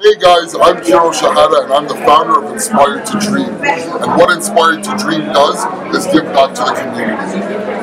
Hey guys, I'm Kiro Shahata and I'm the founder of Inspire to Dream. And what Inspire to Dream does is give back to the community.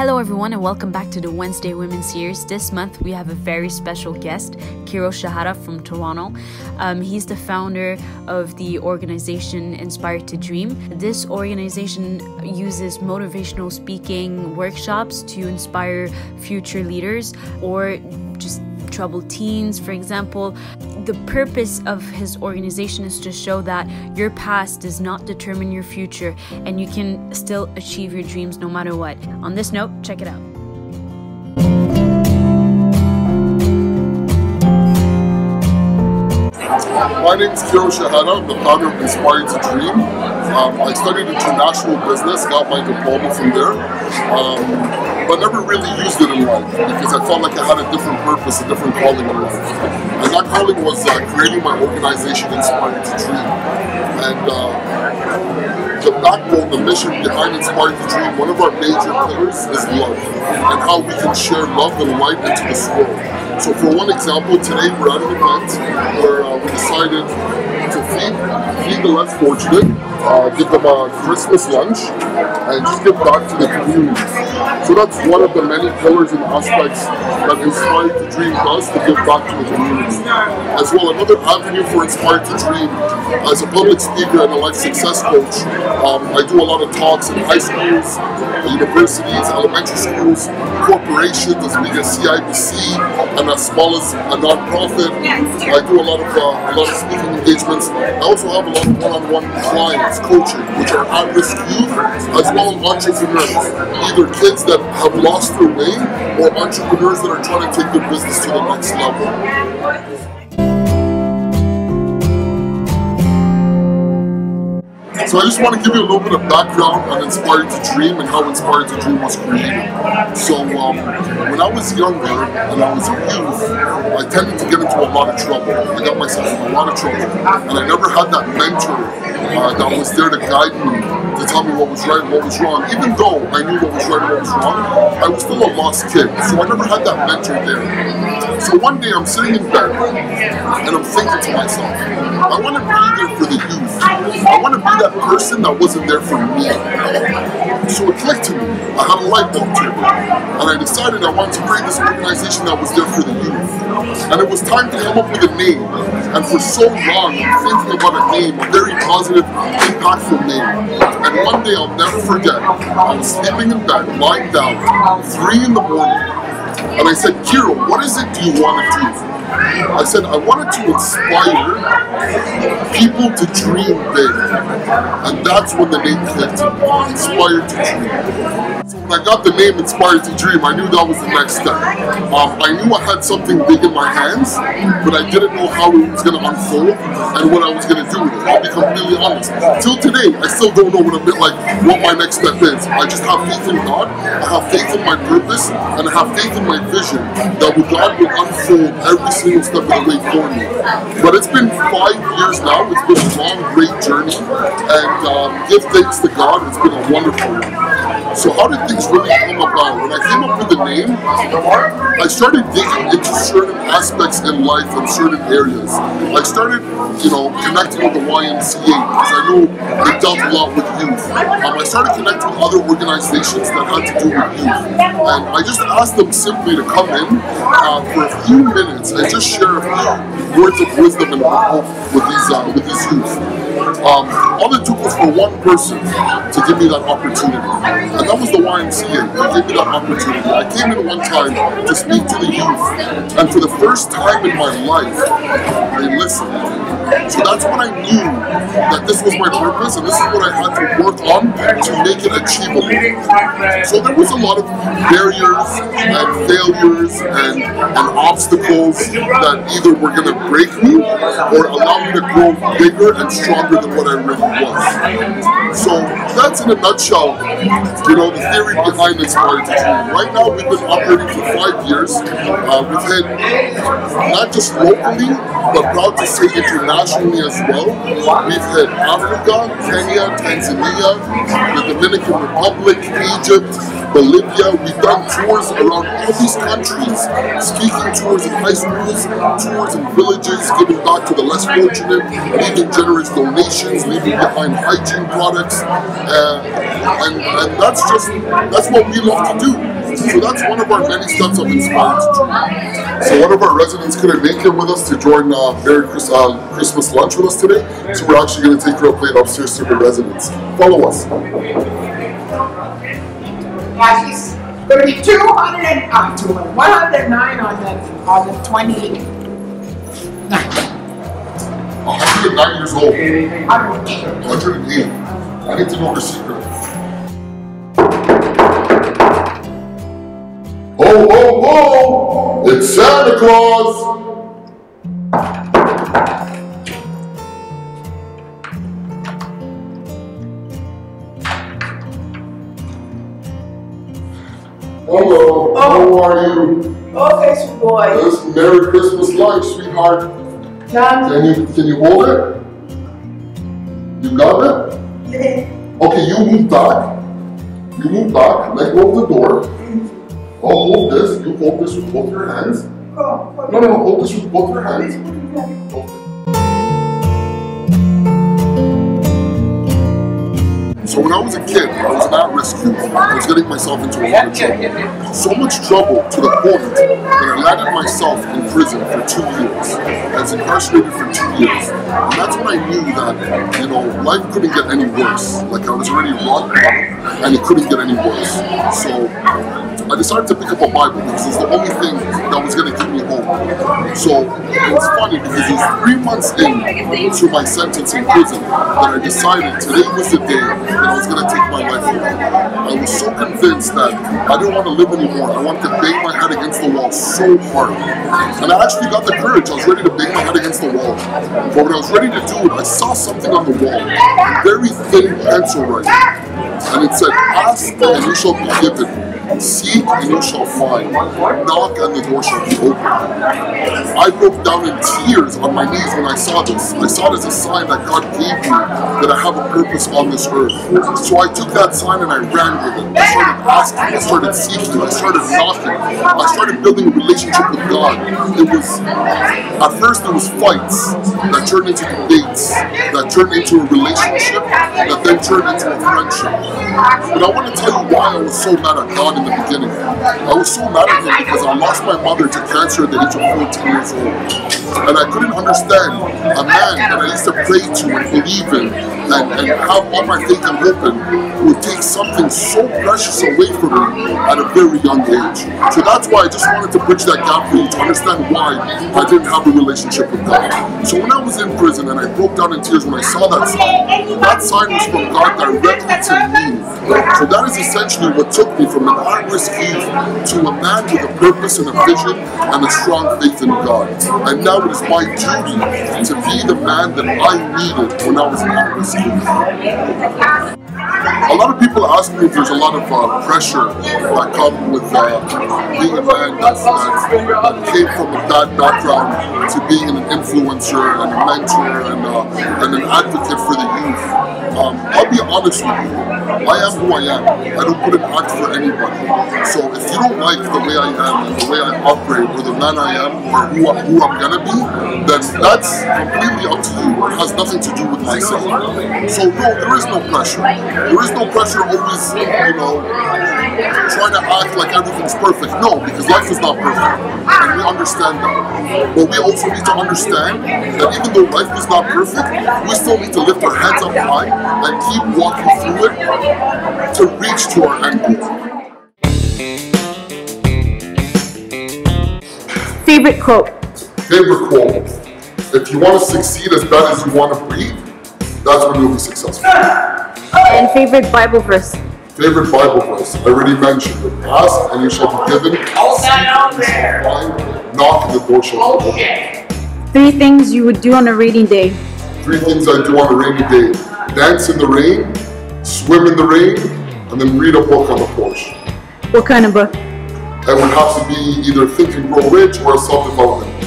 Hello, everyone, and welcome back to the Wednesday Women Series. This month, we have a very special guest, Kiro Shahata from Toronto. Um, he's the founder of the organization Inspire to Dream. This organization uses motivational speaking workshops to inspire future leaders or troubled teens, for example. The purpose of his organization is to show that your past does not determine your future and you can still achieve your dreams no matter what. On this note, check it out. My name is Kiro Shahata. I'm the founder of Inspire to Dream. Um, I studied international business, got my diploma from there, um, but never really used it in life because I felt like I had a different purpose, a different calling in life. And that calling was uh, creating my organization, Inspire to Dream. And uh, the backbone, the mission behind Inspire to Dream, one of our major pillars is love and how we can share love and light into this world. So for one example, today we're at an event where uh, we decided to feed, feed the less fortunate, uh, give them a Christmas lunch, and just give back to the community. So that's one of the many pillars and aspects that Inspire to Dream does to give back to the community. As well, another avenue for Inspire to Dream, as a public speaker and a life success coach, um, I do a lot of talks in high schools, universities, elementary schools, corporations as big as CIBC, and as small as a non-profit. I do a lot of uh, a lot of speaking engagements. I also have a lot of one-on-one clients, coaching, which are at-risk youth as well as entrepreneurs, either kids that have lost their way or entrepreneurs that are trying to take their business to the next level. So I just want to give you a little bit of background on Inspire to Dream and how Inspire to Dream was created. So um, when I was younger and I was a youth, I tended to get into a lot of trouble. I got myself in a lot of trouble, and I never had that mentor uh, that was there to guide me to tell me what was right and what was wrong. Even though I knew what was right and what was wrong, I was still a lost kid. So I never had that mentor there. So one day I'm sitting in bed and I'm thinking to myself, I want to be there for the youth. I want to be that person that wasn't there for me. So it clicked to me. I had a light bulb it. And I decided I wanted to create this organization that was there for the youth. And it was time to come up with a name. And for so long, I'm thinking about a name, a very positive, impactful name. And one day I'll never forget, I was sleeping in bed, lying down, three in the morning. And I said, Kiro, what is it do you want to do? I said, I wanted to inspire people to dream big. And that's when the name clicked. Inspire to Dream. So when I got the name Inspire to Dream, I knew that was the next step. Um, I knew I had something big in my hands, but I didn't know how it was going to unfold and what I was going to do with it. I'll be completely honest. Till today, I still don't know what bit like what my next step is. I just have faith in God. I have faith in my purpose, and I have faith in my vision that God will unfold every of the way for me. But it's been five years now. It's been a long, great journey, and um, give thanks to God. It's been a wonderful one. So how did things really come about? When I came up with the name, I started digging into certain aspects in life in certain areas. I started, you know, connecting with the YMCA because I knew it dealt a lot with youth. Um, I started connecting with other organizations that had to do with youth. And I just asked them simply to come in uh, for a few minutes and just share few words of wisdom and hope with these uh, with these youth. Um, all it took was for one person to give me that opportunity. And that was the YMCA. They gave me that opportunity. I came in one time to speak to the youth. And for the first time in my life, they listened. So that's when I knew that this was my purpose and this is what I had to work on to make it achievable. So there was a lot of barriers and failures and, and obstacles that either were going to break me or allow me to grow bigger and stronger than what I really was. So that's in a nutshell, you know, the theory behind Inspired to. Right now, we've been operating for five years. Uh, we've hit not just locally, but proud to say internationally as well. We've hit Africa, Kenya, Tanzania, the Dominican Republic, Egypt, Bolivia. We've done tours around all these countries, speaking tours in high schools, tours in villages, giving back to the less fortunate, leaving generous donations, leaving behind hygiene products, uh, and, and that's just that's what we love to do. So that's one of our many steps of inspired to. So one of our residents couldn't make it with us to join uh, Merry Chris, uh, Christmas lunch with us today. So we're actually going to take her a plate upstairs to the residents. Follow us. Yeah, she's gonna be two hundred uh, two hundred, one hundred and nine on the, on the twenty. 109 years old. Hundred. 108. I need to know her secret. Ho, ho, ho! It's Santa Claus! Hello, oh. how are you? Oh, okay, sweet boy. This Merry Christmas lunch, sweetheart. John. Can you can you hold it? You got it? Okay, you move back. You move back. Let go of the door. I'll hold this. You hold this with both your hands. No, no, no. Hold this with both your hands. So when I was a kid, I was at-risk youth. I was getting myself into a lot of trouble. So much trouble to the point that I landed myself in prison for two years. I was incarcerated for two years. And that's when I knew that, you know, life couldn't get any worse. Like I was already rock bottom and it couldn't get any worse. So I decided to pick up a Bible because it's the only thing that was going to give me hope. So it's funny because it was three months into my sentence in prison that I decided today was the day that I was going to take my life away. I was so convinced that I didn't want to live anymore. I wanted to bang my head against the wall so hard. And I actually got the courage. I was ready to bang my head against the wall. But when I was ready to do it, I saw something on the wall. Very thin pencil writing. And it said, Ask and you shall be given. Seek and you shall find. Knock and the door shall be open. I broke down in tears on my knees when I saw this. I saw it as a sign that God gave me that I have a purpose on this earth. So I took that sign and I ran with it. I started asking, I started seeking, I started knocking, I started building a relationship with God. It was, at first, it was fights that turned into debates, that turned into a relationship, that then turned into a friendship. But I want to tell you why I was so mad at God in the beginning. I was so mad at him because I lost my mother to cancer at the age of 14 years old. And I couldn't understand a man that I used to pray to and believe in and, and have all my faith and hope take something so precious away from me at a very young age. So that's why I just wanted to bridge that gap for you to understand why I didn't have a relationship with God. So when I was in prison and I broke down in tears when I saw that sign, that sign was from God directly to me. So that is essentially what took me from an at-risk youth to a man with a purpose and a vision and a strong faith in God. And now it is my duty to be the man that I needed when I was an at-risk. A lot of people ask me if there's a lot of uh, pressure that come with uh, being a man that, that, that came from a bad background to being an influencer and a mentor and, uh, and an advocate for the youth. Um, I'll be honest with you. I am who I am. I don't put an act for anybody. So if you don't like the way I am and the way I operate or the man I am or who, I, who I'm gonna be, then that's completely up to It has nothing to do with myself. So no, there is no pressure. There is no pressure always, you know, trying to act like everything's perfect. No, because life is not perfect. And we understand that. But we also need to understand that even though life is not perfect, we still need to lift our heads up high and keep walking through it to reach to our end goal. Favorite quote? Favorite quote. If you want to succeed as bad as you want to breathe, that's when you'll be successful. And favorite Bible verse? Favorite Bible verse? I already mentioned it. Ask and you shall be given. Hold that out there. Find, knock and the door shall be open. Okay. Three things you would do on a rainy day. Three things I do on a rainy day. Dance in the rain, swim in the rain, and then read a book on the porch. What kind of book? It would have to be either Think and Grow Rich or a self-development.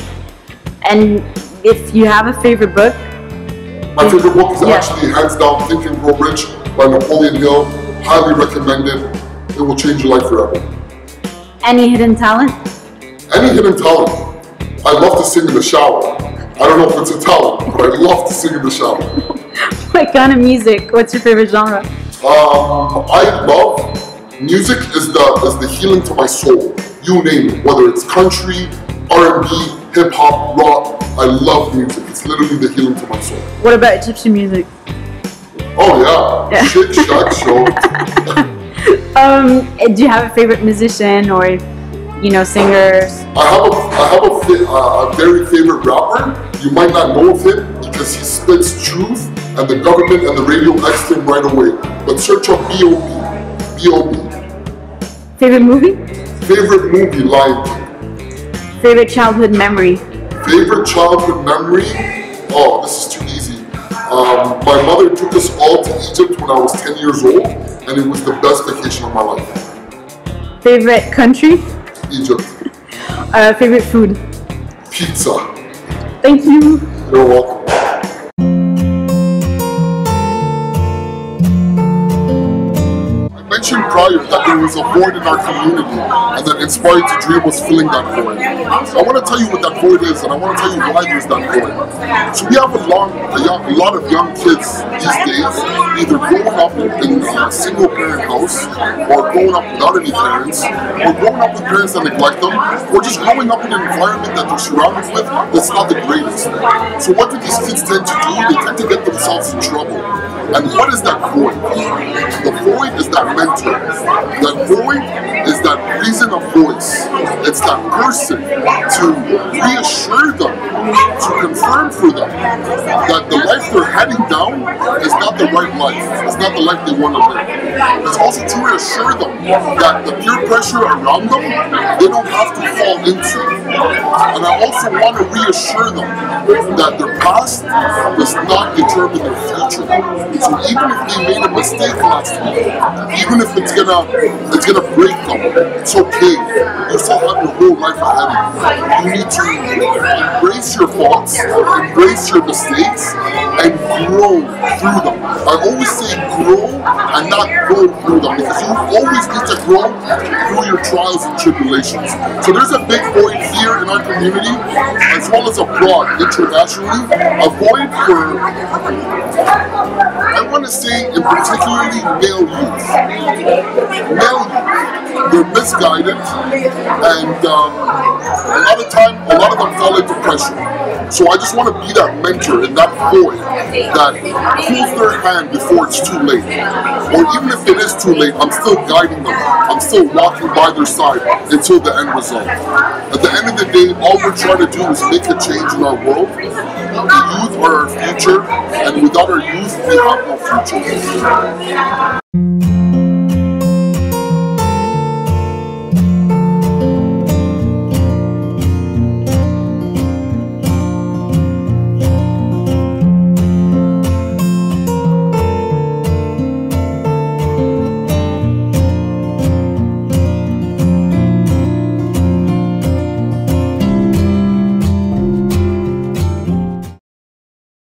And if you have a favorite book, My favorite book is Yeah. actually hands down Think and Grow Rich by Napoleon Hill. Highly recommended. It will change your life forever. any hidden talent? Any hidden talent. I love to sing in the shower. I don't know if it's a talent, but I love to sing in the shower. What kind of music? What's your favorite genre? Um, I love music is the is the healing to my soul. You name it, whether it's country, R&B, hip hop, rock. I love music. It's literally the healing to my soul. What about Egyptian music? Oh yeah, Yeah. shit, shack, show. Um, do you have a favorite musician or, you know, singers? I have a I have a, uh, a very favorite rapper. You might not know of him because he spits truth, and the government and the radio X'd him right away. But search up B.O.B. B.O.B. Favorite movie? Favorite movie, Lion. Favorite childhood memory? Favorite childhood memory? Oh, this is too easy. Um, my mother took us all to Egypt when I was 10 years old, and it was the best vacation of my life. Favorite country? Egypt. Uh, favorite food? Pizza. Thank you. You're welcome. Prior that there was a void in our community and that Inspire to Dream was filling that void. I want to tell you what that void is and I want to tell you why there's that void. So we have a, long, a, young, a lot of young kids these days either growing up in a single parent house or growing up without any parents or growing up with parents that neglect them or just growing up in an environment that they're surrounded with that's not the greatest. So what do these kids tend to do? They tend to get themselves in trouble. And what is that void? The void is that mentor. That void is that reason of voice. It's that person to reassure them, to confirm for them that the life they're heading down is not the right life. It's not the life they want to live. It's also to reassure them that the peer pressure around them, they don't have to fall into. And I also want to reassure them that their past does not determine their future. So even if they made a mistake last week, even if it's gonna it's gonna break them, it's okay. You still have your whole life ahead of you. You need to embrace your faults, embrace your mistakes, and grow through them. I always say grow and not go through them because you always need to grow through your trials and tribulations. So there's a big void here in our community as well as abroad internationally. A void for I want to say in particularly male youth. Male youth, they're misguided and um, a lot of time, a lot of them fall into pressure. So I just want to be that mentor in that void that pulls their hand before it's too late. Or even if it is too late, I'm still guiding them. I'm still walking by their side until the end result. At the end of the day, all we're trying to do is make a change in our world. The youth are our future, and without our youth, we have no future.